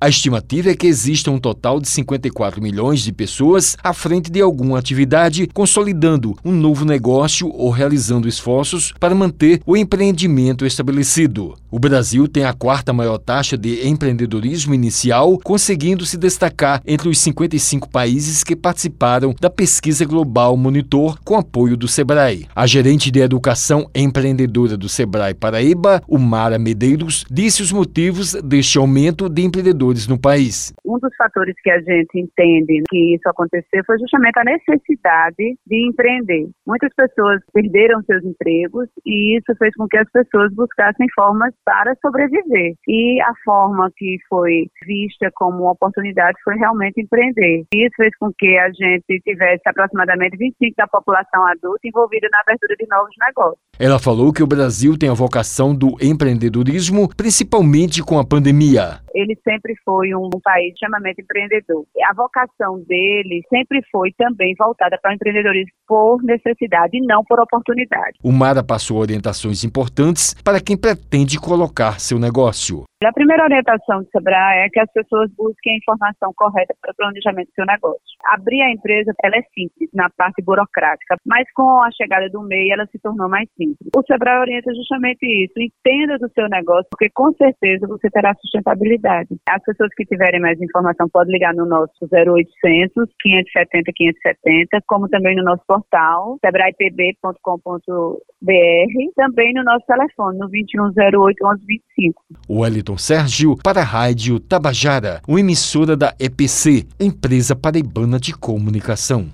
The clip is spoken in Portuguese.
A estimativa é que exista um total de 54 milhões de pessoas à frente de alguma atividade, consolidando um novo negócio ou realizando esforços para manter o empreendimento estabelecido. O Brasil tem a quarta maior taxa de empreendedorismo inicial, conseguindo se destacar entre os 55 países que participaram da pesquisa global Monitor com apoio do Sebrae. A gerente de educação empreendedora do Sebrae Paraíba, Umara Medeiros, disse os motivos deste aumento de empreendedores no país. Um dos fatores que a gente entende que isso aconteceu foi justamente a necessidade de empreender. Muitas pessoas perderam seus empregos e isso fez com que as pessoas buscassem formas para sobreviver. E a forma que foi vista como uma oportunidade foi realmente empreender. E isso fez com que a gente tivesse aproximadamente 25% da população adulta envolvida na abertura de novos negócios. Ela falou que o Brasil tem a vocação do empreendedorismo, principalmente com a pandemia ele sempre foi um país extremamente empreendedor. A vocação dele sempre foi também voltada para o empreendedorismo por necessidade e não por oportunidade. O Mara passou orientações importantes para quem pretende colocar seu negócio. A primeira orientação do Sebrae é que as pessoas busquem a informação correta para o planejamento do seu negócio. Abrir a empresa, ela é simples na parte burocrática, mas com a chegada do MEI, ela se tornou mais simples. O Sebrae orienta justamente isso. Entenda do seu negócio, porque com certeza você terá sustentabilidade. As pessoas que tiverem mais informação podem ligar no nosso 0800 570 570, como também no nosso portal sebraepb.com.br, também no nosso telefone no 2108 1125. O Wellington Sérgio para a Rádio Tabajara, uma emissora da EPC, Empresa Paraibana de Comunicação.